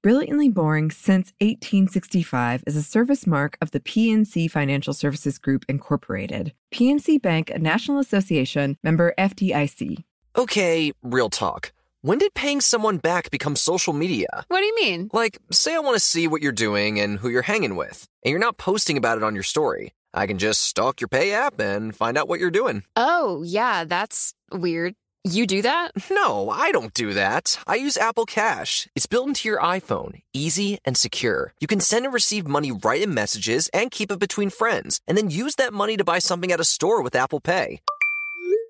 Brilliantly Boring Since 1865 is a service mark of the PNC Financial Services Group, Incorporated. PNC Bank, a National Association member FDIC. Okay, real talk. When did paying someone back become social media? What do you mean? Like, say I want to see what you're doing and who you're hanging with, and you're not posting about it on your story. I can just stalk your pay app and find out what you're doing. Oh, yeah, that's weird. You do that? No, I don't do that. I use Apple Cash. It's built into your iPhone, easy and secure. You can send and receive money right in messages and keep it between friends, and then use that money to buy something at a store with Apple Pay.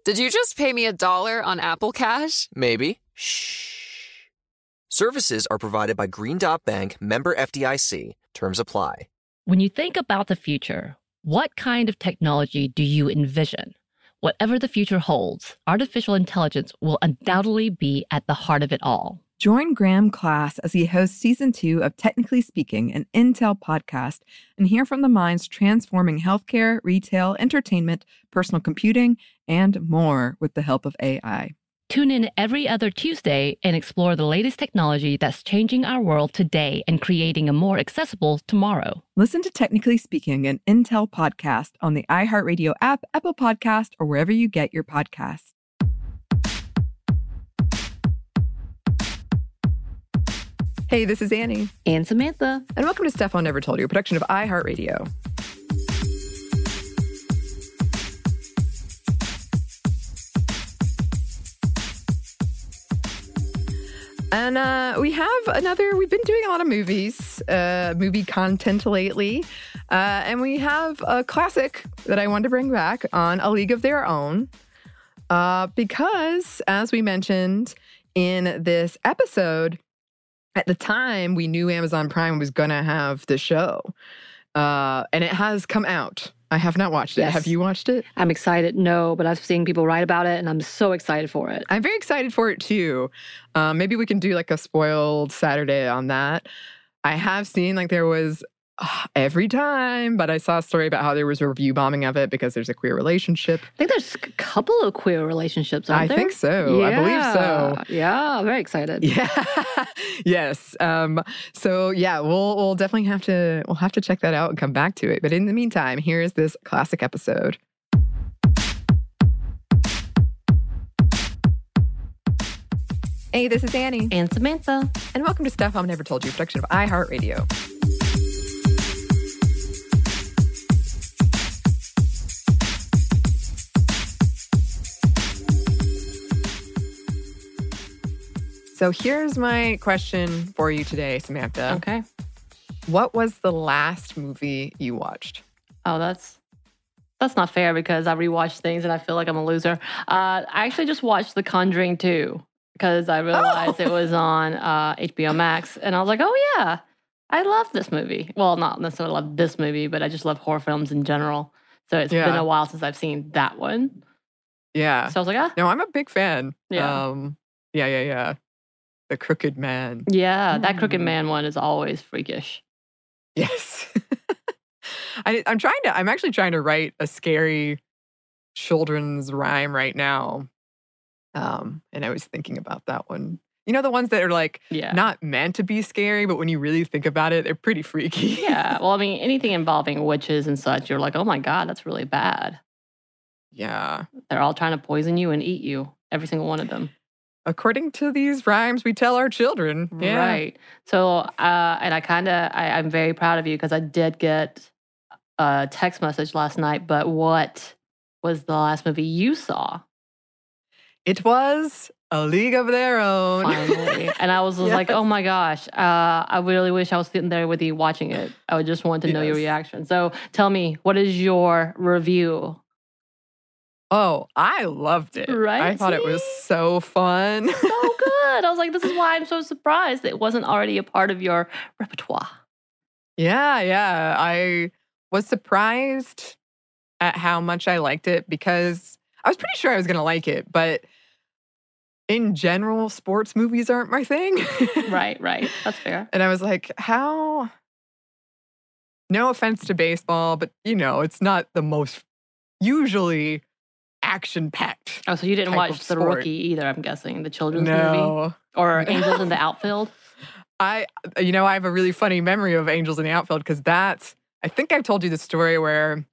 Did you just pay me a dollar on Apple Cash? Maybe. Shh. Services are provided by Green Dot Bank, member FDIC. Terms apply. When you think about the future, what kind of technology do you envision? Whatever the future holds, artificial intelligence will undoubtedly be at the heart of it all. Join Graham Class as he hosts season two of Technically Speaking, an Intel podcast, and hear from the minds transforming healthcare, retail, entertainment, personal computing, and more with the help of AI. Tune in every other Tuesday and explore the latest technology that's changing our world today and creating a more accessible tomorrow. Listen to Technically Speaking, an Intel podcast on the iHeartRadio app, Apple Podcast, or wherever you get your podcasts. Hey, this is Annie, And Samantha. and welcome to Stuff Mom Never Told You, a production of iHeartRadio. And uh, we have another, we've been doing a lot of movies, uh, movie content lately. Uh, and we have a classic that I wanted to bring back on A League of Their Own. Uh, because, as we mentioned in this episode, at the time we knew Amazon Prime was going to have the show. Uh, and it has come out. I have not watched it. Yes. Have you watched it? I'm excited. No, but I've seen people write about it and I'm so excited for it. I'm very excited for it too. Um, maybe we can do like a spoiled Saturday on that. I have seen like there was every time, but I saw a story about how there was a review bombing of it because there's a queer relationship. I think there's a couple of queer relationships. Aren't I there? think so. I believe so. Yeah, I'm very excited. Yeah. yes. Um, so yeah, we'll we'll definitely have to we'll have to check that out and come back to it. But in the meantime, here is this classic episode. Hey, this is Annie. And Samantha. And welcome to Stuff Mom Never Told You, a production of iHeartRadio. So here's my question for you today, Samantha. Okay. What was the last movie you watched? Oh, that's that's not fair because I rewatched things and I feel like I'm a loser. Uh, I actually just watched The Conjuring 2 because I realized it was on uh, HBO Max, and I was like, oh yeah, I love this movie. Well, not necessarily love this movie, but I just love horror films in general. So it's been a while since I've seen that one. Yeah. So I was like, ah, No, I'm a big fan. Yeah. Um, yeah, yeah, yeah. The Crooked Man. yeah, that Crooked Mm. Man one is always freakish. Yes. I, I'm trying to, I'm actually trying to write a scary children's rhyme right now. Um, and I was thinking about that one. You know, the ones that are like Yeah. not meant to be scary, but when you really think about it, they're pretty freaky. yeah. Well, I mean, anything involving witches and such, you're like, oh my God, that's really bad. yeah. They're all trying to poison you and eat you, every single one of them. According to these rhymes, we tell our children. Yeah. Right. So, uh, and I kind of, I'm very proud of you because I did get a text message last night. But what was the last movie you saw? It was a league of their own. Finally, and I was just like, oh my gosh, uh, I really wish I was sitting there with you watching it. I would just want to know your reaction. So, tell me, what is your review? Oh, I loved it. Right. I thought it was so fun. So good. I was like, this is why I'm so surprised it wasn't already a part of your repertoire. Yeah, yeah. I was surprised at how much I liked it because I was pretty sure I was going to like it, but in general, sports movies aren't my thing. right, right. That's fair. And I was like, how? No offense to baseball, but you know, it's not the most usually action packed. Oh, so you didn't watch The. Rookie either, I'm guessing, the children's movie? Or Angels in the Outfield? I, you know, I have a really funny memory of Angels in the Outfield because that's, I think I've told you the story where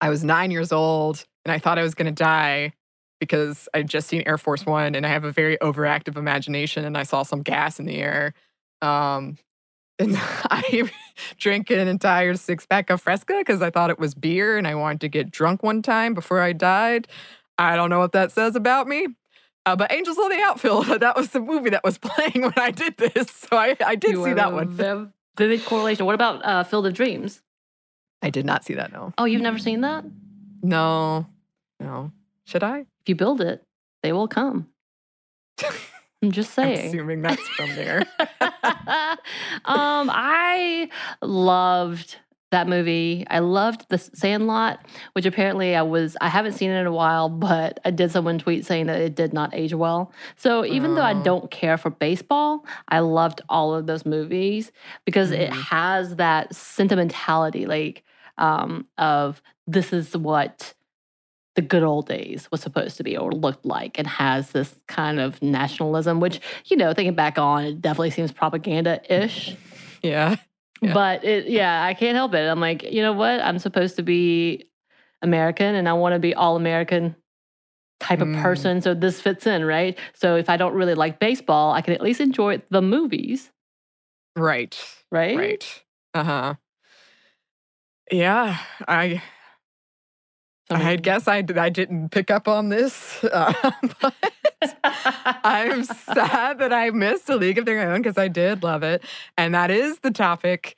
I was nine years old and I thought I was going to die because I'd just seen Air Force One and I have a very overactive imagination and I saw some gas in the air. Um, and I drank an entire six pack of Fresca because I thought it was beer and I wanted to get drunk one time before I died. I don't know what that says about me. Uh, but Angels on the Outfield, that was the movie that was playing when I did this. So I, I did You see that one. viv- Vivid correlation. What about uh, Field of Dreams? I did not see that, no. Oh, you've never seen that? No, no. Should I? If you build it, they will come. I'm just I'm saying. assuming that's from there. um, I loved that movie. I loved the Sandlot, which apparently I was I haven't seen it in a while, but I did someone tweet saying that it did not age well. So even though I Oh. don't care for baseball, I loved all of those movies because it Mhm. has that sentimentality, like um, of this is what the good old days was supposed to be or looked like and has this kind of nationalism, which, you know, thinking back on, it definitely seems propaganda ish. yeah. Yeah. But it, yeah, I can't help it. I'm like, you know what? I'm supposed to be American and I want to be all American type of Mm. person. So this fits in, right? So if I don't really like baseball, I can at least enjoy the movies, Right. right? Right. Uh huh. Yeah. I So I guess I, I didn't pick up on this. Uh, but I'm sad that I missed A League of Their Own because I did love it. And that is the topic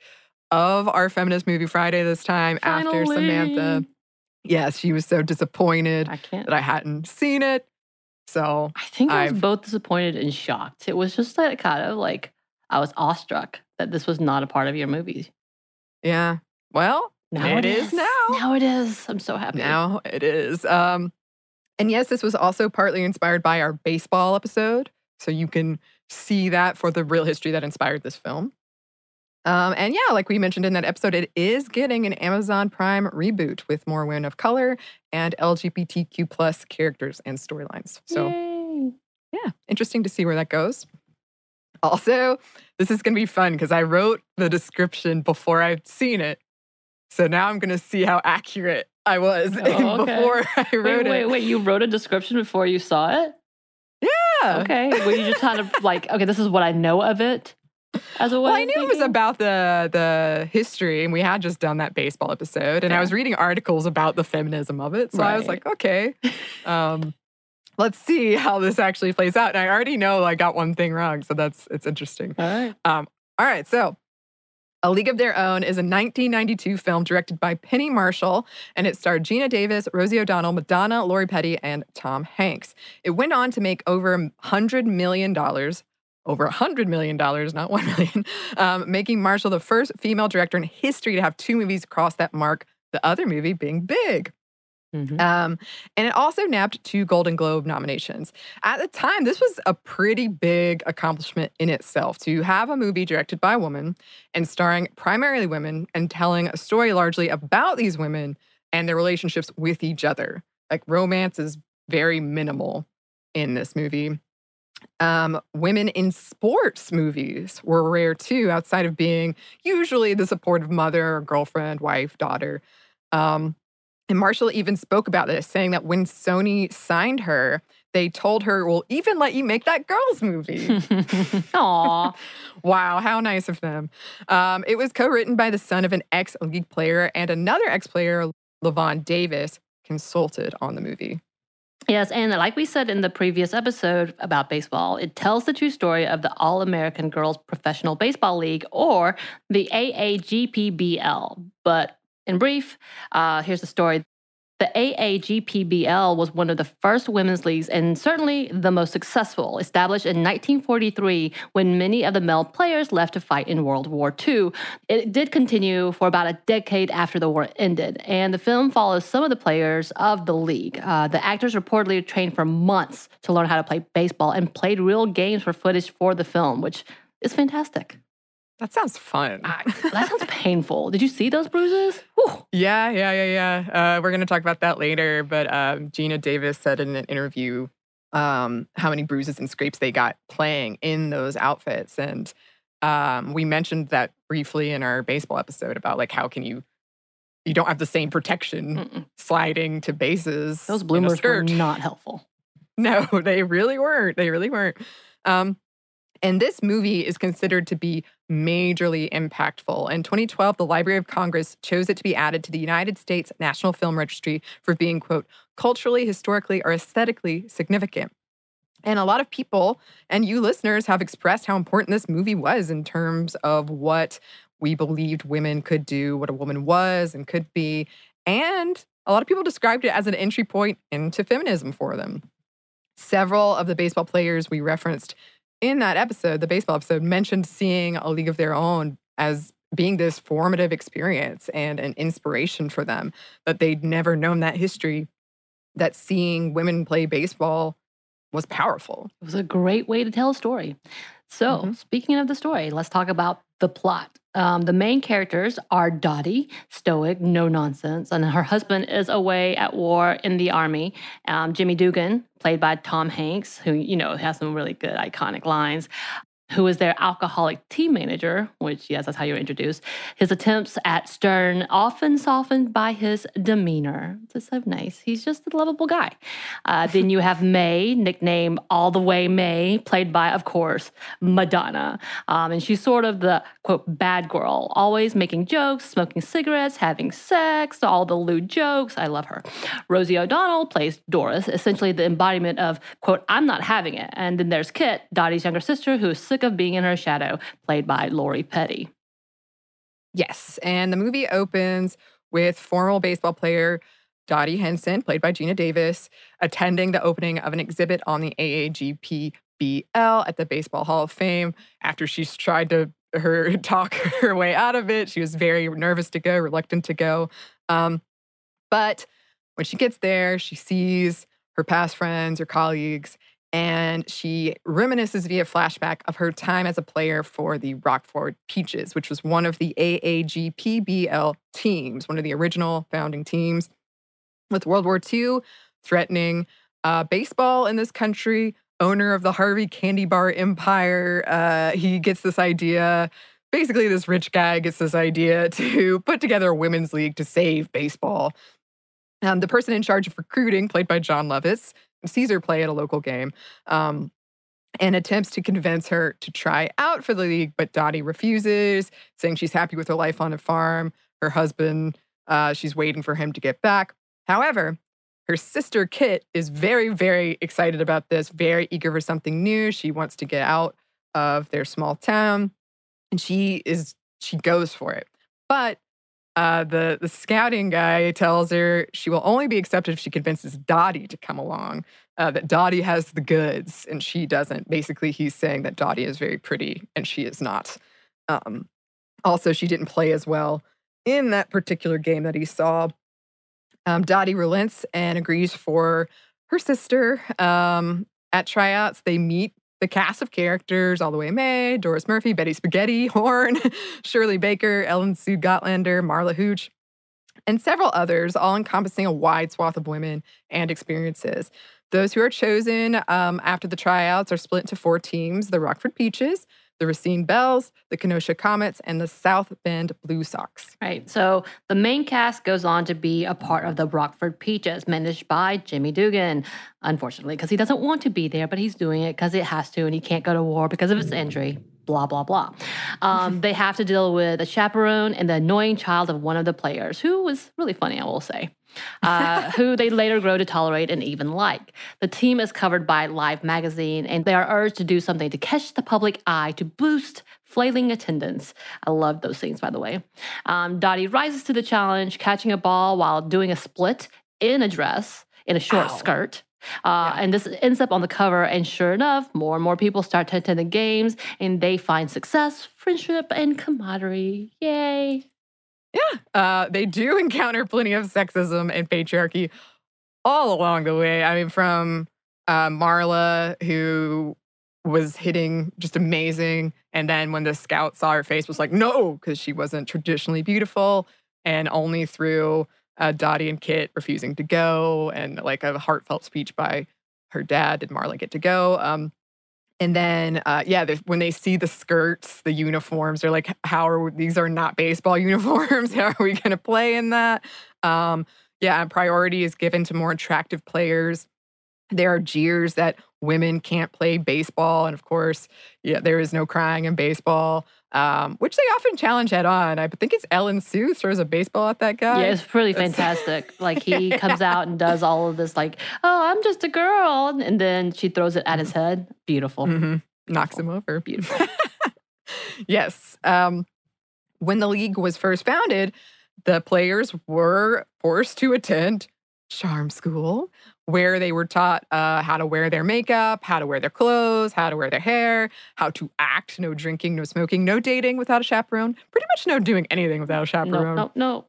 of our Feminist Movie Friday this time after Samantha. Finally. Yes, she was so disappointed I can't. that I hadn't seen it. So, I think I was I've- both disappointed and shocked. It was just that kind of like I was awestruck that this was not a part of your movie. yeah. Well, Now it is now. Now it is. I'm so happy. Now it is. Um, and yes, this was also partly inspired by our baseball episode. So you can see that for the real history that inspired this film. Um, and yeah, like we mentioned in that episode, it is getting an Amazon Prime reboot with more women of color and LGBTQ plus characters and storylines. So Yay. yeah, interesting to see where that goes. Also, this is going to be fun because I wrote the description before I'd seen it. So now I'm going to see how accurate I was Oh, okay. before I wrote wait, it. wait. Wait, you wrote a description before you saw it? Yeah. Okay. Were you just kind of like, okay, this is what I know of it as a way Well, I knew it was about the the history, and we had just done that baseball episode, and I was reading articles about the feminism of it. So I was like, okay, um, let's see how this actually plays out. And I already know I got one thing wrong, so that's it's interesting. All right. All right, so A League of Their Own is a 1992 film directed by Penny Marshall, and it starred Geena Davis, Rosie O'Donnell, Madonna, Lori Petty, and Tom Hanks. It went on to make over $100 million, over $100 million, not 1 million, um, making Marshall the first female director in history to have two movies cross that mark, the other movie being Big. Mhm. Um, and it also nabbed two Golden Globe nominations. At the time, this was a pretty big accomplishment in itself to have a movie directed by a woman and starring primarily women and telling a story largely about these women and their relationships with each other. Like romance is very minimal in this movie. Um, women in sports movies were rare too, outside of being usually the supportive mother, girlfriend, wife, daughter. Um, and Marshall even spoke about this, saying that when Sony signed her, they told her, we'll even let you make that girls movie. Aw. wow, how nice of them. Um, it was co written by the son of an ex league player, and another ex player, Lavonne Davis, consulted on the movie. Yes, and like we said in the previous episode about baseball, it tells the true story of the All American Girls Professional Baseball League, or the AAGPBL. But in brief, uh, here's the story. The AAGPBL was one of the first women's leagues and certainly the most successful, established in 1943 when many of the male players left to fight in World War II. It did continue for about a decade after the war ended, and the film follows some of the players of the league. Uh, the actors reportedly trained for months to learn how to play baseball and played real games for footage for the film, which is fantastic. That sounds fun. I, that sounds painful. Did you see those bruises? Whew. Yeah, yeah, yeah, yeah. Uh, we're going to talk about that later. But uh, Geena Davis said in an interview um, how many bruises and scrapes they got playing in those outfits. And um, we mentioned that briefly in our baseball episode about like how can you you don't have the same protection Mm-mm. sliding to bases. Those bloomers were not helpful. No, they really weren't. They really weren't. Um, and this movie is considered to be majorly impactful. In 2012, the Library of Congress chose it to be added to the United States National Film Registry for being, quote, culturally, historically, or aesthetically significant. And a lot of people and you listeners have expressed how important this movie was in terms of what we believed women could do, what a woman was and could be. And a lot of people described it as an entry point into feminism for them. Several of the baseball players we referenced in that episode, the baseball episode, mentioned seeing a league of their own as being this formative experience and an inspiration for them, that they'd never known that history, that seeing women play baseball was powerful. It was a great way to tell a story. So, Mhm. speaking of the story, let's talk about the plot. Um, the main characters are Dottie, stoic, no nonsense, and her husband is away at war in the army. Um, Jimmy Dugan, played by Tom Hanks, who you know has some really good iconic lines. Who is their alcoholic team manager, which, yes, that's how you're introduced. His attempts at stern often softened by his demeanor. It's so nice. He's just a lovable guy. Uh, then you have May, nicknamed All the Way May, played by, of course, Madonna. Um, and she's sort of the quote bad girl, always making jokes, smoking cigarettes, having sex, all the lewd jokes. I love her. Rosie O'Donnell plays Doris, essentially the embodiment of quote I'm not having it. And then there's Kit, Dottie's younger sister, who is sick of being in her shadow, played by Lori Petty. Yes. And the movie opens with former baseball player Dottie Henson, played by Geena Davis, attending the opening of an exhibit on the AAGPBL at the Baseball Hall of Fame. After she's tried to her talk her way out of it, she was very nervous to go, reluctant to go. Um, but when she gets there, she sees her past friends, her colleagues, and she reminisces via flashback of her time as a player for the Rockford Peaches, which was one of the AAGPBL teams, one of the original founding teams. With World War II threatening uh, baseball in this country, owner of the Harvey Candy Bar Empire, uh, he gets this idea. Basically, this rich guy gets this idea to put together a women's league to save baseball. Um, the person in charge of recruiting, played by Jon Lovitz, her play at a local game um, and attempts to convince her to try out for the league, but Dottie refuses, saying she's happy with her life on a farm. Her husband, uh, she's waiting for him to get back. However, her sister Kit is very, very excited about this, very eager for something new. She wants to get out of their small town, and she is she goes for it. But uh, the the scouting guy tells her she will only be accepted if she convinces Dottie to come along. Uh, that Dottie has the goods and she doesn't. Basically, he's saying that Dottie is very pretty and she is not. Um, also, she didn't play as well in that particular game that he saw. Um, Dottie relents and agrees for her sister um, at tryouts. They meet the cast of characters all the way May, Doris Murphy, Betty Spaghetti, Horn, Shirley Baker, Ellen Sue Gotlander, Marla Hooch, and several others, all encompassing a wide swath of women and experiences. Those who are chosen um, after the tryouts are split into four teams the Rockford Peaches, the Racine Bells, the Kenosha Comets, and the South Bend Blue Sox. Right. So the main cast goes on to be a part of the Rockford Peaches, managed by Jimmy Dugan, unfortunately, because he doesn't want to be there, but he's doing it because it has to, and he can't go to war because of his injury. Blah, blah, blah. Um, they have to deal with a chaperone and the annoying child of one of the players, who was really funny, I will say. uh, who they later grow to tolerate and even like. The team is covered by Life magazine, and they are urged to do something to catch the public eye to boost flailing attendance. I love those scenes, by the way. Um, Dottie rises to the challenge, catching a ball while doing a split in a dress, in a short Ow. skirt. Uh, And this ends up on the cover. And sure enough, more and more people start to attend the games and they find success, friendship, and camaraderie. Yay. Yeah, uh, they do encounter plenty of sexism and patriarchy all along the way. I mean, from uh, Marla, who was hitting just amazing. And then when the scout saw her face, was like, no, because she wasn't traditionally beautiful. And only through uh, Dottie and Kit refusing to go and like a heartfelt speech by her dad did Marla get to go. Um, and then, uh, yeah, when they see the skirts, the uniforms, they're like, "How are we, these are not baseball uniforms? How are we going to play in that?" Um, yeah, and priority is given to more attractive players. There are jeers that women can't play baseball, and of course, yeah, there is no crying in baseball, um, which they often challenge head on. I think it's Ellen Sue throws a baseball at that guy. Yeah, it's pretty fantastic. Like he comes out and does all of this, like, oh, I'm just a girl. And then she throws it at his head. Beautiful. Mhm. knocks him over. Beautiful. yes. Um, when the league was first founded, the players were forced to attend charm school, where they were taught uh, how to wear their makeup, how to wear their clothes, how to wear their hair, how to act. No drinking, no smoking, no dating without a chaperone. Pretty much no doing anything without a No, chaperone. no, no.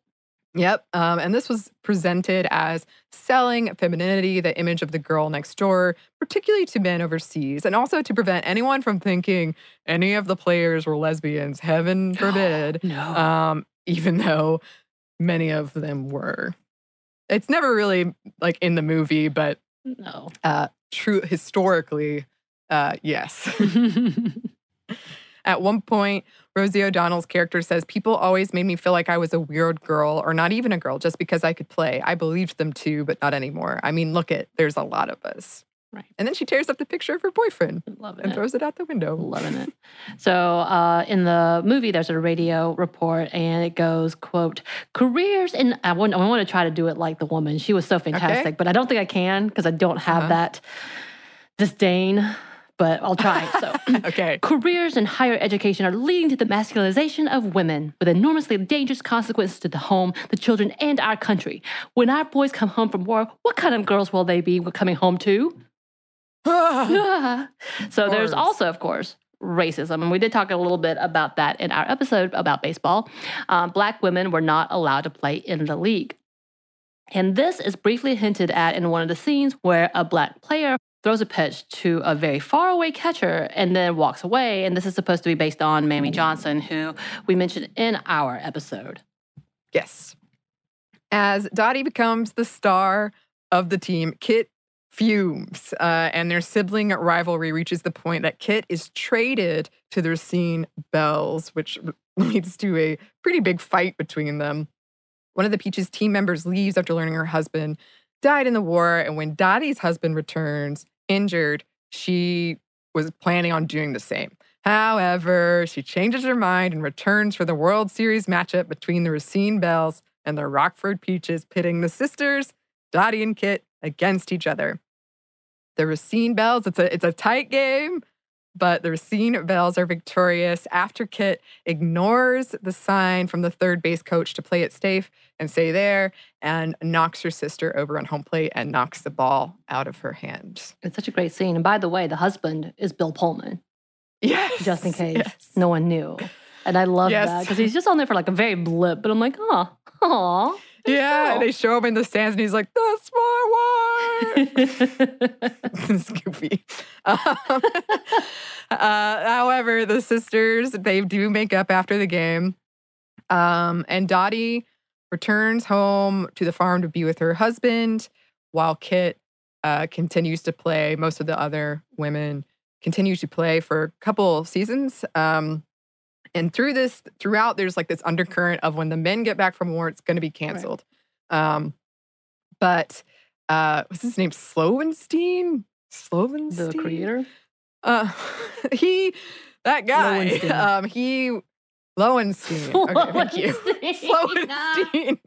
Yep. Um, and this was presented as selling femininity, the image of the girl next door, particularly to men overseas, and also to prevent anyone from thinking any of the players were lesbians. Heaven forbid. No. um, even though many of them were. It's never really like in the movie, but no. uh, true historically, uh, yes. At one point, Rosie O'Donnell's character says, People always made me feel like I was a weird girl or not even a girl just because I could play. I believed them too, but not anymore. I mean, look at there's a lot of us. Right. And then she tears up the picture of her boyfriend Loving and it. throws it out the window. Loving it. So uh, in the movie, there's a radio report, and it goes, "quote Careers in." I want, I want to try to do it like the woman. She was so fantastic, but I don't think I can because I don't have Uh-huh. that disdain. But I'll try. So. okay. Careers in higher education are leading to the masculinization of women with enormously dangerous consequences to the home, the children, and our country. When our boys come home from war, what kind of girls will they be coming home to? so there's also, of course, racism. And we did talk a little bit about that in our episode about baseball. Um, black women were not allowed to play in the league. And this is briefly hinted at in one of the scenes where a black player throws a pitch to a very far away catcher and then walks away. And this is supposed to be based on Mamie Johnson, who we mentioned in our episode. Yes. As Dottie becomes the star of the team, Kit fumes, uh, and their sibling rivalry reaches the point that Kit is traded to the Racine Bells, which leads to a pretty big fight between them. One of the Peaches team members leaves after learning her husband died in the war, and when Dottie's husband returns injured, she was planning on doing the same. However, she changes her mind and returns for the World Series matchup between the Racine Bells and the Rockford Peaches, pitting the sisters, Dottie and Kit, against each other. The Racine Bells, it's a it's a tight game, but the Racine Bells are victorious after Kit ignores the sign from the third base coach to play it safe and stay there and knocks her sister over on home plate and knocks the ball out of her hand. It's such a great scene. And by the way, the husband is Bill Pullman. Yes. just in case yes. no one knew. And I love Yes. that because he's just on there for like a very blip, but I'm like, oh, aw. Yeah, they show him in the stands and he's like, That's my wife. Scoopy. Um, uh, however, the sisters, they do make up after the game. Um, and Dottie returns home to the farm to be with her husband while Kit uh, continues to play. Most of the other women continue to play for a couple seasons. Um, and through this, throughout, there's like this undercurrent of when the men get back from war, it's going to be canceled. Um, but uh, what's his name? Slovenstein? Slovenstein? the creator. Uh, he, that guy, um, he, Lowenstein. Okay, thank you. Slowenstein.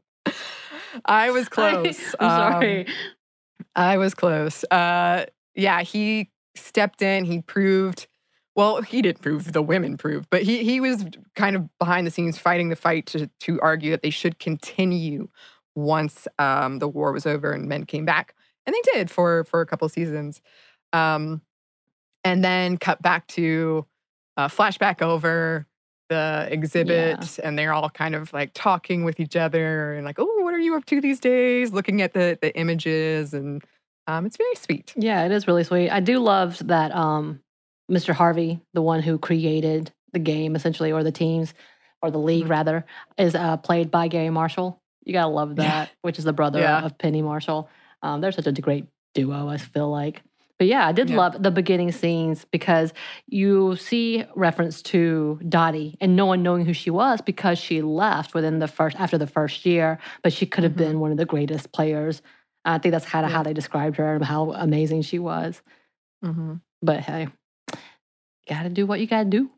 I was close. I'm Um, sorry. I was close. Uh, yeah, he stepped in. He proved. Well, he didn't prove. The women proved, but he he was kind of behind the scenes fighting the fight to to argue that they should continue once um, the war was over and men came back, and they did for for a couple seasons, um, and then cut back to uh, flashback over the exhibit, and they're all kind of like talking with each other and like, oh, what are you up to these days? Looking at the the images, and um, it's very sweet. Yeah, it is really sweet. I do love that um, Mr. Harvey, the one who created the game essentially, or the teams, or the league Mhm. rather, is uh, played by Garry Marshall. You gotta love Yeah. that, which is the brother Yeah. of Penny Marshall. Um, they're such a great duo, I feel like. But yeah, I did Yeah. love the beginning scenes because you see reference to Dottie and no one knowing who she was because she left within the first after the first year, but she could have Mhm. been one of the greatest players. I think that's kind of Yeah. how they described her and how amazing she was. Mm-hmm. But hey, gotta do what you gotta do.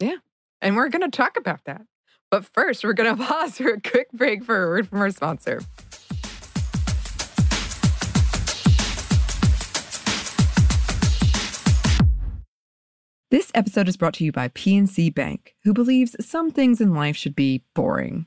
Yeah. And we're going to talk about that. But first, we're going to pause for a quick break for a word from our sponsor. This episode is brought to you by PNC Bank, who believes some things in life should be boring,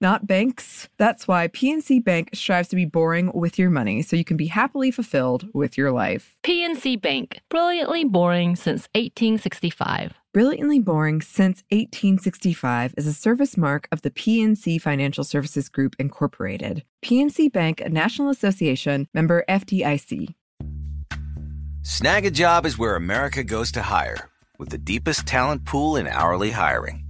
not banks. That's why PNC Bank strives to be boring with your money so you can be happily fulfilled with your life. PNC Bank, brilliantly boring since 1865. Brilliantly Boring since 1865 is a service mark of the PNC Financial Services Group, Incorporated. PNC Bank, a National Association member FDIC. Snag a job is where America goes to hire, with the deepest talent pool in hourly hiring.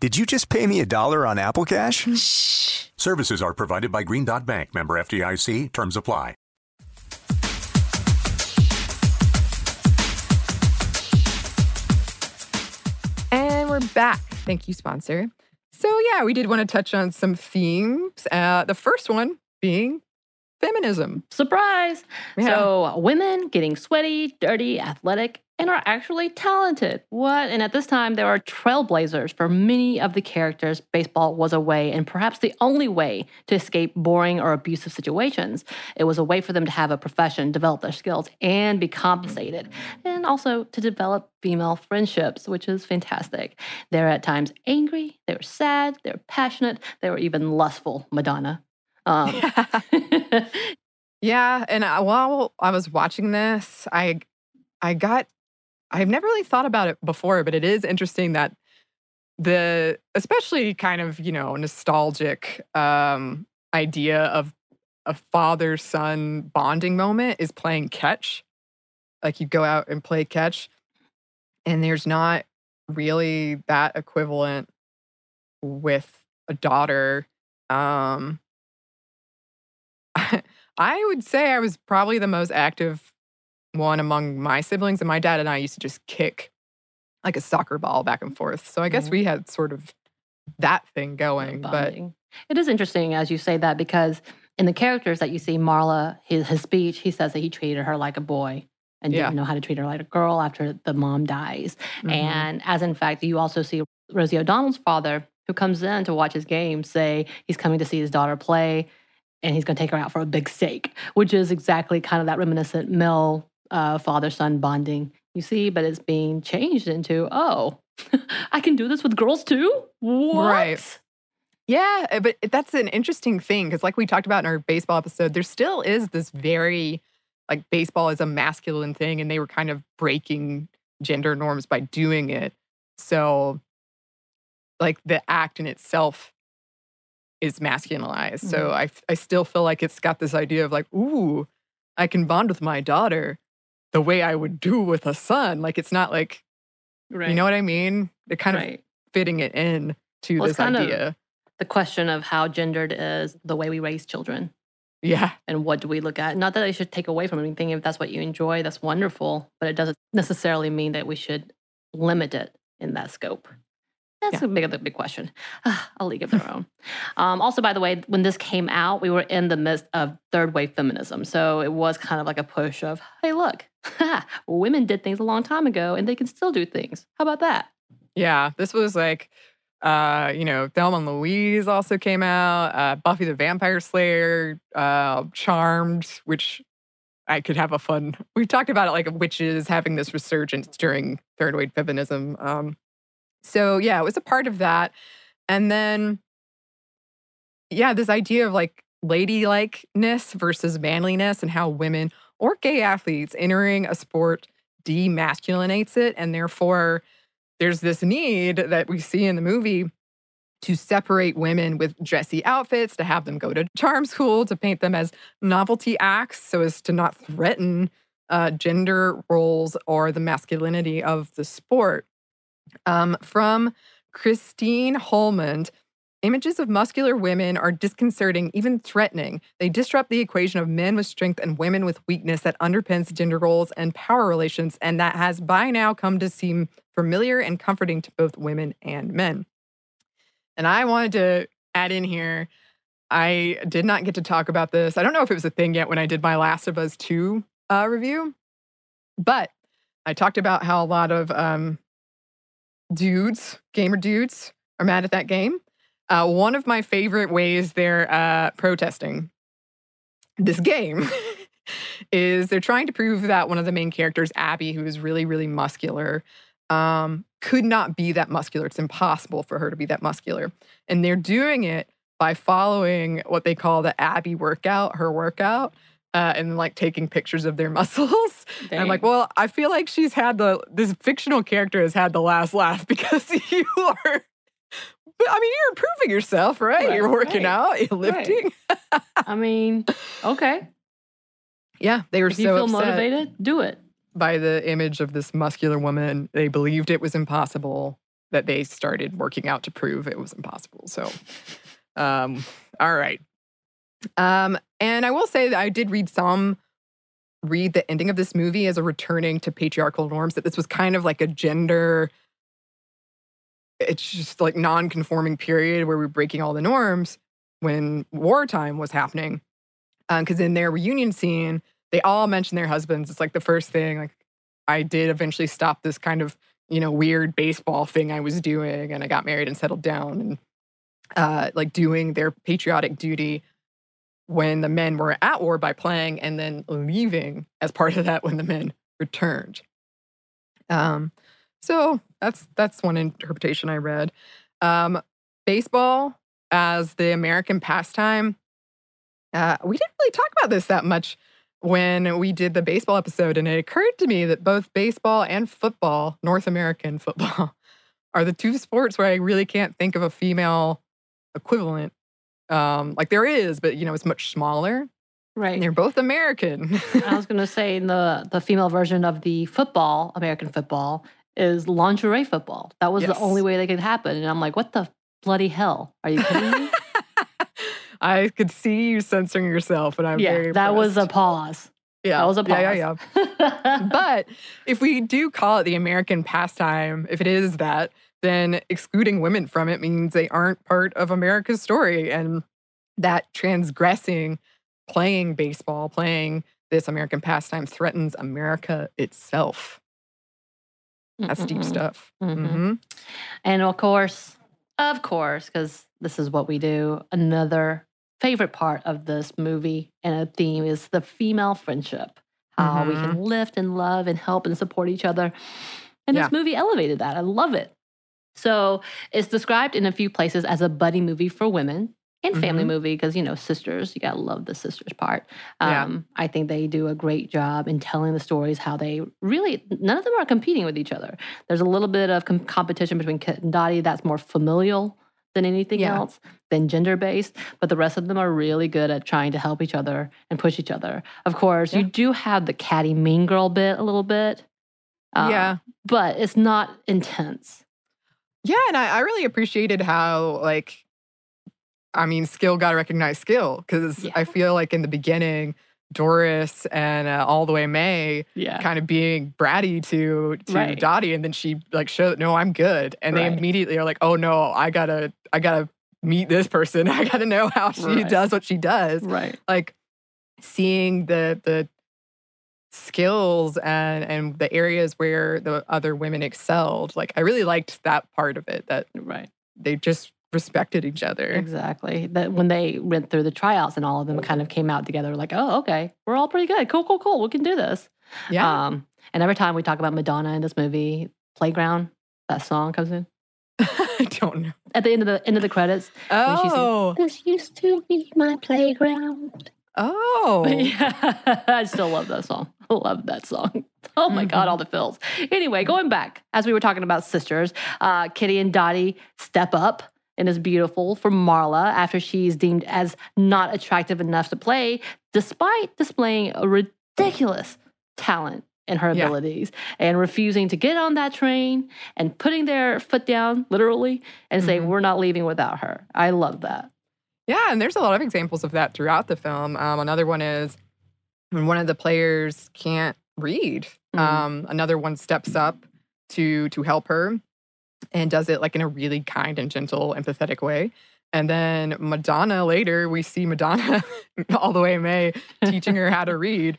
Did you just pay me a dollar on Apple Cash? Shh. Services are provided by Green Dot Bank, member FDIC. Terms apply. And we're back. Thank you, sponsor. So, yeah, we did want to touch on some themes. Uh, the first one being feminism. Surprise! Yeah. So, women getting sweaty, dirty, athletic, and are actually talented. What? And at this time, there are trailblazers for many of the characters. Baseball was a way, and perhaps the only way, to escape boring or abusive situations. It was a way for them to have a profession, develop their skills, and be compensated, and also to develop female friendships, which is fantastic. They're at times angry, they were sad, they were passionate, they were even lustful. Madonna. Um, Yeah, and I, while I was watching this, I I got I've never really thought about it before, but it is interesting that the especially kind of, you know, nostalgic um idea of a father son bonding moment is playing catch. Like you go out and play catch and there's not really that equivalent with a daughter um I would say I was probably the most active one among my siblings, and my dad and I used to just kick like a soccer ball back and forth. So I guess Mhm. we had sort of that thing going. But it is interesting as you say that because in the characters that you see, Marla, his, his speech, he says that he treated her like a boy and Yeah. didn't know how to treat her like a girl after the mom dies. Mhm. And as in fact, you also see Rosie O'Donnell's father, who comes in to watch his game, say he's coming to see his daughter play. and he's going to take her out for a big steak, which is exactly kind of that reminiscent male uh, father son bonding you see, but it's being changed into, oh, I can do this with girls too? What? Right. Yeah, uh, but that's an interesting thing because, like we talked about in our baseball episode, there still is this very like baseball is a masculine thing, and they were kind of breaking gender norms by doing it. So, like the act in itself is masculinized. Mm-hmm. So I I still feel like it's got this idea of like, ooh, I can bond with my daughter the way I would do with a son. Like it's not like, right. you know what I mean? They're kind right. of fitting it in to well, this idea. the question of how gendered is the way we raise children. Yeah. And what do we look at? Not that I should take away from anything. If that's what you enjoy, that's wonderful. But it doesn't necessarily mean that we should limit it in that scope. That's yeah. a big, big question. a league of their own. Um, also, by the way, when this came out, we were in the midst of third wave feminism. So it was kind of like a push of, hey, look, women did things a long time ago and they can still do things. How about that? Yeah, this was like, uh, you know, Thelma and Louise also came out, uh, Buffy the Vampire Slayer, uh, Charmed, which I could have a fun—we've talked about it like witches having this resurgence during third wave feminism. Um, so yeah, it was a part of that. And then, yeah, this idea of like ladylikeness versus manliness and how women or gay athletes entering a sport demasculinates it. And therefore, there's this need that we see in the movie to separate women with dressy outfits, to have them go to charm school, to paint them as novelty acts so as to not threaten uh, gender roles or the masculinity of the sport. Um, from Christine Holmand, images of muscular women are disconcerting, even threatening. They disrupt the equation of men with strength and women with weakness that underpins gender roles and power relations, and that has by now come to seem familiar and comforting to both women and men. And I wanted to add in here, I did not get to talk about this. I don't know if it was a thing yet when I did my Last of Us 2 uh, review, but I talked about how a lot of um, dudes, gamer dudes, are mad at that game. Uh, one of my favorite ways they're uh, protesting this game is they're trying to prove that one of the main characters, Abby, who is really, really muscular, um, could not be that muscular. It's impossible for her to be that muscular. And they're doing it by following what they call the Abby workout, her workout, uh, and like taking pictures of their muscles. I'm like, well, I feel like she's had the this fictional character has had the last laugh because you are. I mean, you're improving yourself, right? right you're working right, out, you're lifting. Right. I mean, okay. Yeah, they were if so you feel motivated, do it. By the image of this muscular woman, they believed it was impossible. That they started working out to prove it was impossible. So, um, all right. Um, and I will say that I did read some read the ending of this movie as a returning to patriarchal norms, that this was kind of like a gender, it's just like non conforming period where we're breaking all the norms when wartime was happening. Because um, in their reunion scene, they all mention their husbands. It's like the first thing, like, I did eventually stop this kind of, you know, weird baseball thing I was doing, and I got married and settled down and uh, like doing their patriotic duty when the men were at war by playing and then leaving as part of that when the men returned. Um, so that's that's one interpretation I read. Um, baseball as the American pastime. Uh, we didn't really talk about this that much when we did the baseball episode, and it occurred to me that both baseball and football, North American football, are the two sports where I really can't think of a female equivalent um, like there is, but you know, it's much smaller. Right. And they're both American. I was going to say the the female version of the football, American football, is lingerie football. That was yes. the only way that could happen. And I'm like, what the bloody hell? Are you kidding me? I could see you censoring yourself, and I'm yeah, very. That was a pause. Yeah, that was a pause. Yeah, yeah, yeah. but if we do call it the American pastime, if it is that, then excluding women from it means they aren't part of America's story. And that transgressing playing baseball, playing this American pastime threatens America itself. That's deep stuff. Mm-hmm. Mm-hmm. And of course, of course, because this is what we do, another favorite part of this movie and a theme is the female friendship. How we can lift and love and help and support each other. And Yeah. this movie elevated that. I love it. So it's described in a few places as a buddy movie for women and family Mhm. movie because, you know, sisters, you got to love the sisters part. Yeah. Um, I think they do a great job in telling the stories how they really, none of them are competing with each other. There's a little bit of com- competition between Kit and Dottie that's more familial than anything Yeah. else, than gender based. But the rest of them are really good at trying to help each other and push each other. Of course, you do have the catty mean girl bit a little bit. uh, yeah. But it's not intense. Yeah, and I, I really appreciated how like I mean, skill got to recognize skill because Yeah. I feel like in the beginning, Doris and uh, all the way Mae Yeah. kind of being bratty to to Right. Dottie, and then she like showed, no, I'm good, and they immediately are like, oh no, I gotta, I gotta meet this person. I gotta know how she Right. does what she does. Right. Like seeing the the skills and and the areas where the other women excelled. Like I really liked that part of it that Right. they just respected each other. Exactly. That when they went through the tryouts and all of them kind of came out together, like, oh, okay, we're all pretty good. Cool, cool, cool. We can do this. Yeah. Um, and every time we talk about Madonna in this movie, Playground, that song comes in I don't know. at the end of the end of the credits. when she sings, Oh. This used to be my playground. Oh. Yeah, I still love that song. I love that song. Oh my God, Mhm. all the fills. Anyway, going back, as we were talking about sisters, uh, Kitty and Dottie step up and is beautiful for Marla after she's deemed as not attractive enough to play, despite displaying a ridiculous talent in her Yeah. abilities and refusing to get on that train and putting their foot down, literally, and say, Mhm. We're not leaving without her. I love that. Yeah, and there's a lot of examples of that throughout the film. Um, another one is when one of the players can't read. Mhm. Um, another one steps up to to help her and does it like in a really kind and gentle, empathetic way. And then Madonna later, we see Madonna all the way Mae teaching her how to read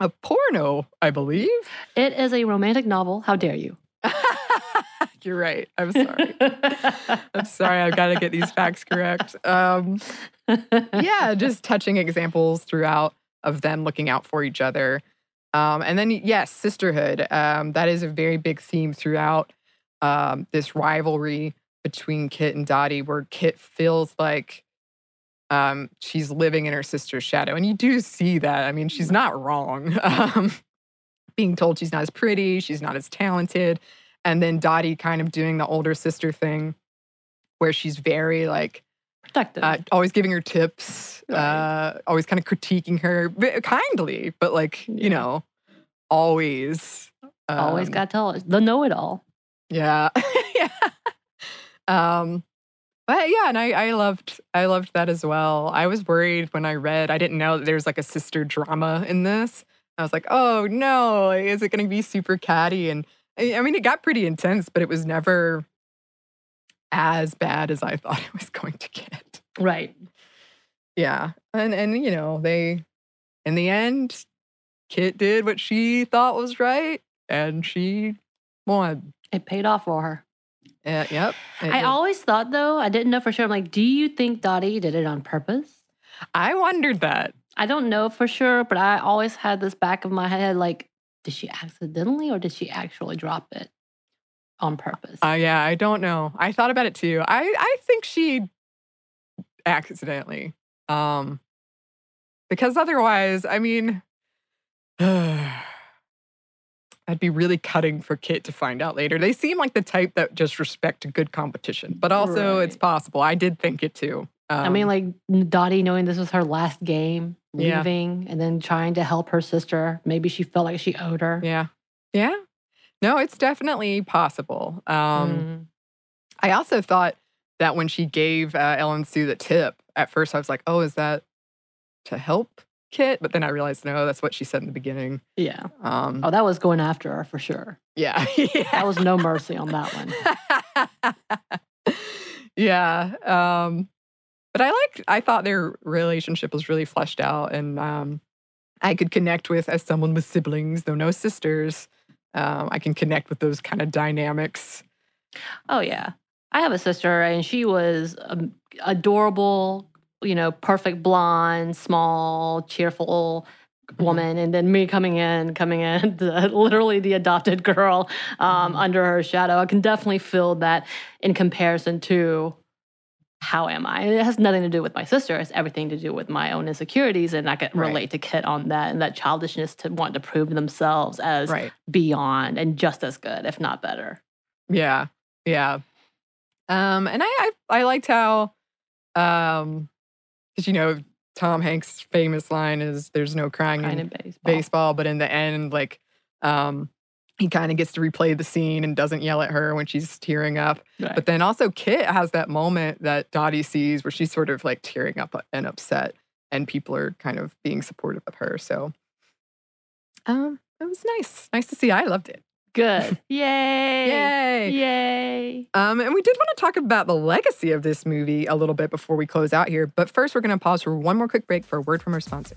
a porno, I believe. It is a romantic novel. How dare you? You're right. I'm sorry. I'm sorry. I've got to get these facts correct. Um, yeah, just touching examples throughout of them looking out for each other. Um, and then, yes, sisterhood. Um, that is a very big theme throughout um, this rivalry between Kit and Dottie, where Kit feels like um, she's living in her sister's shadow. And you do see that. I mean, she's not wrong. Um, being told she's not as pretty, she's not as talented. And then Dottie kind of doing the older sister thing where she's very like, Protective. uh, always giving her tips, Right. uh, always kind of critiquing her kindly, but like, Yeah. you know, always. Always um, got to tell us the know it all. Yeah. yeah. Um, but yeah, and I, I loved I loved that as well. I was worried when I read, I didn't know that there was like a sister drama in this. I was like, oh no, is it gonna be super catty? And I mean it got pretty intense, but it was never as bad as I thought it was going to get. Right. Yeah. And and you know, they in the end, Kit did what she thought was right and she won. It paid off for her. Uh, yep. I did. always thought, though, I didn't know for sure. I'm like, do you think Dottie did it on purpose? I wondered that. I don't know for sure, but I always had this back of my head like, did she accidentally or did she actually drop it on purpose? Uh, yeah, I don't know. I thought about it too. I, I think she accidentally. Um, because otherwise, I mean, I'd be really cutting for Kit to find out later. They seem like the type that just respect good competition, but also it's possible. I did think it too. I mean, Um, like Dottie knowing this was her last game, Yeah. leaving, and then trying to help her sister. Maybe she felt like she owed her. yeah, yeah. No, it's definitely possible. Um, Mm. I also thought that when she gave uh, Ellen Sue the tip, at first I was like, oh, is that to help Kit? But then I realized, no, that's what she said in the beginning. Yeah. Um, Oh, that was going after her for sure. yeah. yeah. That was no mercy on that one. yeah. Um, but I like, I thought their relationship was really fleshed out and um, I could connect with, as someone with siblings, though no sisters, um, I can connect with those kind of dynamics. Oh yeah, I have a sister, and she was um, adorable, you know, perfect blonde, small, cheerful woman and then me coming in coming in the, literally the adopted girl um, Mhm. under her shadow i can definitely feel that in comparison to how am i it has nothing to do with my sister it's everything to do with my own insecurities and i can Right. relate to kit on that and that childishness to want to prove themselves as Right. beyond and just as good if not better Yeah. Yeah. Um, and I, I I liked how um because you know, Tom Hanks' famous line is there's no crying kind in of baseball baseball, but in the end, like um he kind of gets to replay the scene and doesn't yell at her when she's tearing up. Right. But then also Kit has that moment that Dottie sees where she's sort of like tearing up and upset and people are kind of being supportive of her. So um it was nice. Nice to see. I loved it. good yay Yay. yay Um, and we did want to talk about the legacy of this movie a little bit before we close out here. But first, we're going to pause for one more quick break for a word from our sponsor.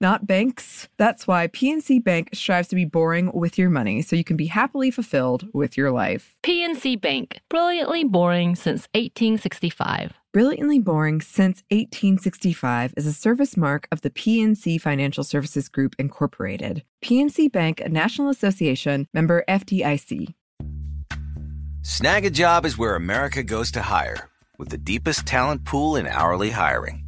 not banks. That's why PNC Bank strives to be boring with your money so you can be happily fulfilled with your life. PNC Bank, brilliantly boring since 1865. Brilliantly Boring Since 1865 is a service mark of the PNC Financial Services Group, Incorporated. PNC Bank, a National Association member FDIC. Snagajob is where America goes to hire, with the deepest talent pool in hourly hiring.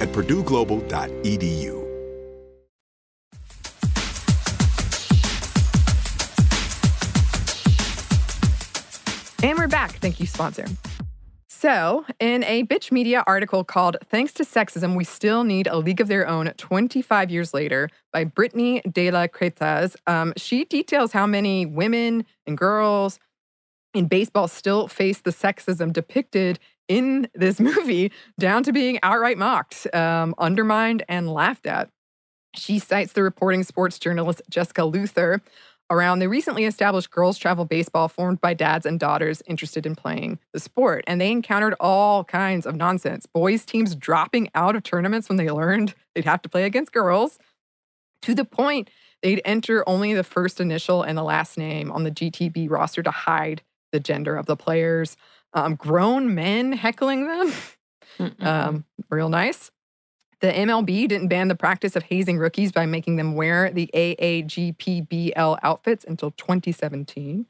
at purdueglobal.edu. And we're back. Thank you, sponsor. So, in a Bitch Media article called Thanks to Sexism, We Still Need a League of Their Own 25 Years Later by Britni de la Cretaz, um, she details how many women and girls in baseball still face the sexism depicted in this movie, down to being outright mocked, um, undermined, and laughed at. She cites the reporting sports journalist Jessica Luther around the recently established girls travel baseball formed by dads and daughters interested in playing the sport. And they encountered all kinds of nonsense. Boys' teams dropping out of tournaments when they learned they'd have to play against girls, to the point they'd enter only the first initial and the last name on the GTB roster to hide the gender of the players. Um, grown men heckling them. um, real nice. The MLB didn't ban the practice of hazing rookies by making them wear the AAGPBL outfits until 2017.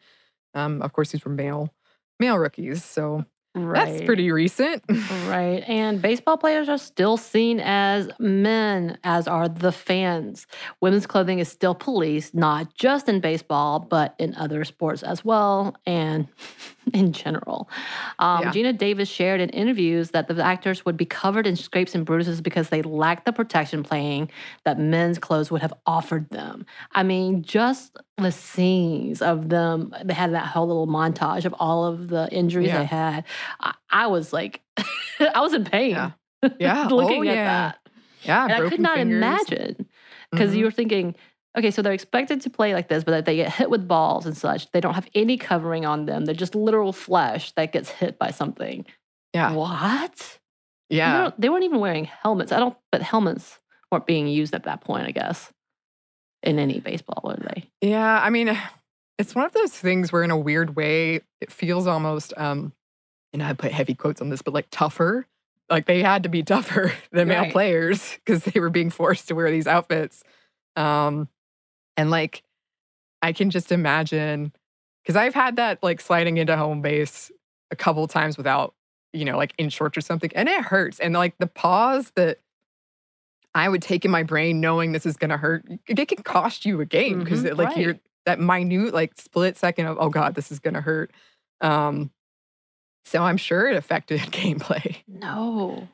Um, of course, these were male male rookies. So Right. That's pretty recent. Right. And baseball players are still seen as men, as are the fans. Women's clothing is still policed, not just in baseball, but in other sports as well and in general. Um, Yeah. Geena Davis shared in interviews that the actors would be covered in scrapes and bruises because they lacked the protection playing that men's clothes would have offered them. I mean, just the scenes of them, they had that whole little montage of all of the injuries Yeah. they had. I, I was like, I was in pain Yeah. Yeah. looking oh, at yeah. that. Yeah. And I could not fingers. imagine because Mhm. you were thinking, okay, so they're expected to play like this, but if they get hit with balls and such. They don't have any covering on them. They're just literal flesh that gets hit by something. Yeah. What? Yeah. They weren't even wearing helmets. I don't, but helmets weren't being used at that point, I guess, in any baseball, were they? Yeah, I mean, it's one of those things where, in a weird way, it feels almost, um, and I put heavy quotes on this, but like tougher. Like they had to be tougher than male Right. players because they were being forced to wear these outfits. Um, and like, I can just imagine because I've had that like sliding into home base a couple times without, you know, like in shorts or something, and it hurts. And like the pause that I would take in my brain knowing this is going to hurt, it can cost you a game because Mhm, like right. you're that minute like split second of oh god this is going to hurt. Um, so I'm sure it affected gameplay. No.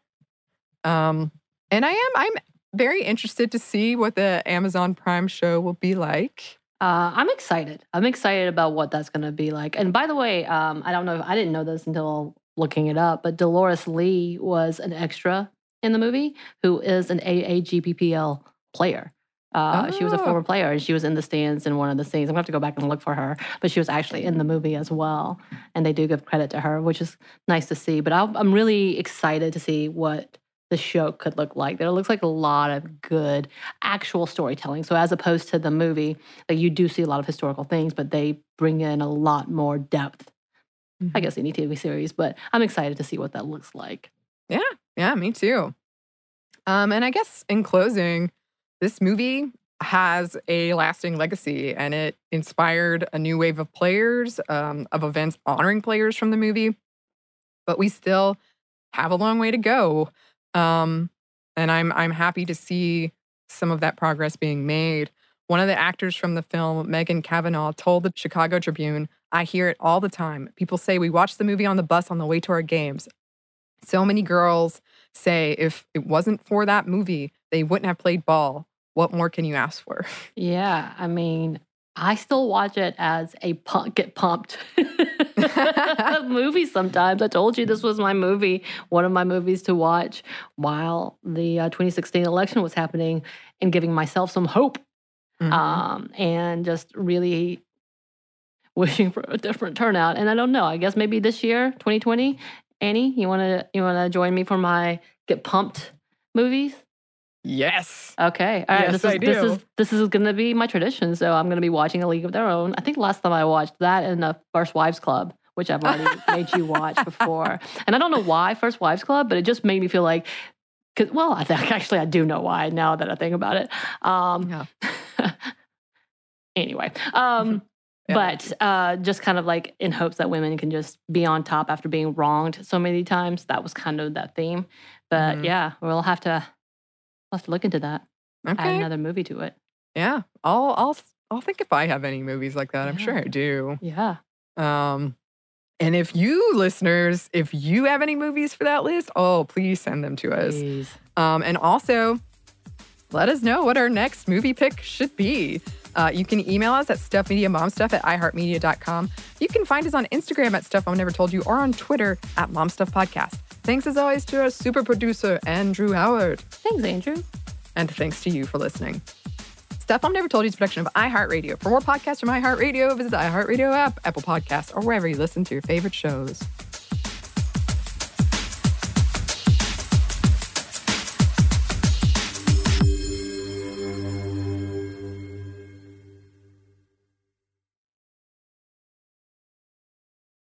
Um, and I am I'm very interested to see what the Amazon Prime show will be like. Uh, I'm excited. I'm excited about what that's going to be like. And by the way, um, I don't know if I didn't know this until looking it up, but Dolores Lee was an extra in the movie who is an AAGPBL player. Uh, She was a Oh. former player and she was in the stands in one of the scenes. I'm going to have to go back and look for her, but she was actually in the movie as well. And they do give credit to her, which is nice to see. But I'll, I'm really excited to see what the show could look like. There looks like a lot of good actual storytelling. So as opposed to the movie, like you do see a lot of historical things, but they bring in a lot more depth. I guess any TV series, but I'm excited to see what that looks like. Yeah, yeah, me too. Um, and I guess in closing, this movie has a lasting legacy and it inspired a new wave of players, um, of events honoring players from the movie. But we still have a long way to go. Um, and I'm I'm happy to see some of that progress being made. One of the actors from the film, Megan Cavanagh, told the Chicago Tribune, I hear it all the time. People say we watched the movie on the bus on the way to our games. So many girls say if it wasn't for that movie, they wouldn't have played ball. What more can you ask for? Yeah, I mean, I still watch it as a pump, get pumped movie sometimes. I told you this was my movie, one of my movies to watch while the uh, 2016 election was happening and giving myself some hope Mhm. um, and just really wishing for a different turnout. And I don't know. I guess maybe this year, 2020, Annie, you want to you want to join me for my get pumped movies? Yes. Okay. All right. Yes, this I is this do. is this is going to be my tradition. So I'm going to be watching A League of Their Own. I think last time I watched that and the First Wives Club, which I've already made you watch before. And I don't know why First Wives Club, but it just made me feel like. Cause, well, I think actually I do know why now that I think about it. Um, Yeah. anyway, um, Yeah. but uh, just kind of like in hopes that women can just be on top after being wronged so many times. That was kind of that theme. But Mhm. yeah, we'll have to have to look into that. Add another movie to it. Yeah. I'll I'll I'll think if I have any movies like that. I'm sure I do. Yeah. Um and if you listeners, if you have any movies for that list, oh, please send them to us. Please. Um, and also, let us know what our next movie pick should be. Uh, you can email us at stuffmediamomstuff at iheartmedia.com. You can find us on Instagram at Stuff Mom Never Told You or on Twitter at MomStuffPodcast. Thanks as always to our super producer, Andrew Howard. Thanks, Andrew. And thanks to you for listening. Stuff Mom Never Told You is a production of iHeartRadio. For more podcasts from iHeartRadio, visit the iHeartRadio app, Apple Podcasts, or wherever you listen to your favorite shows.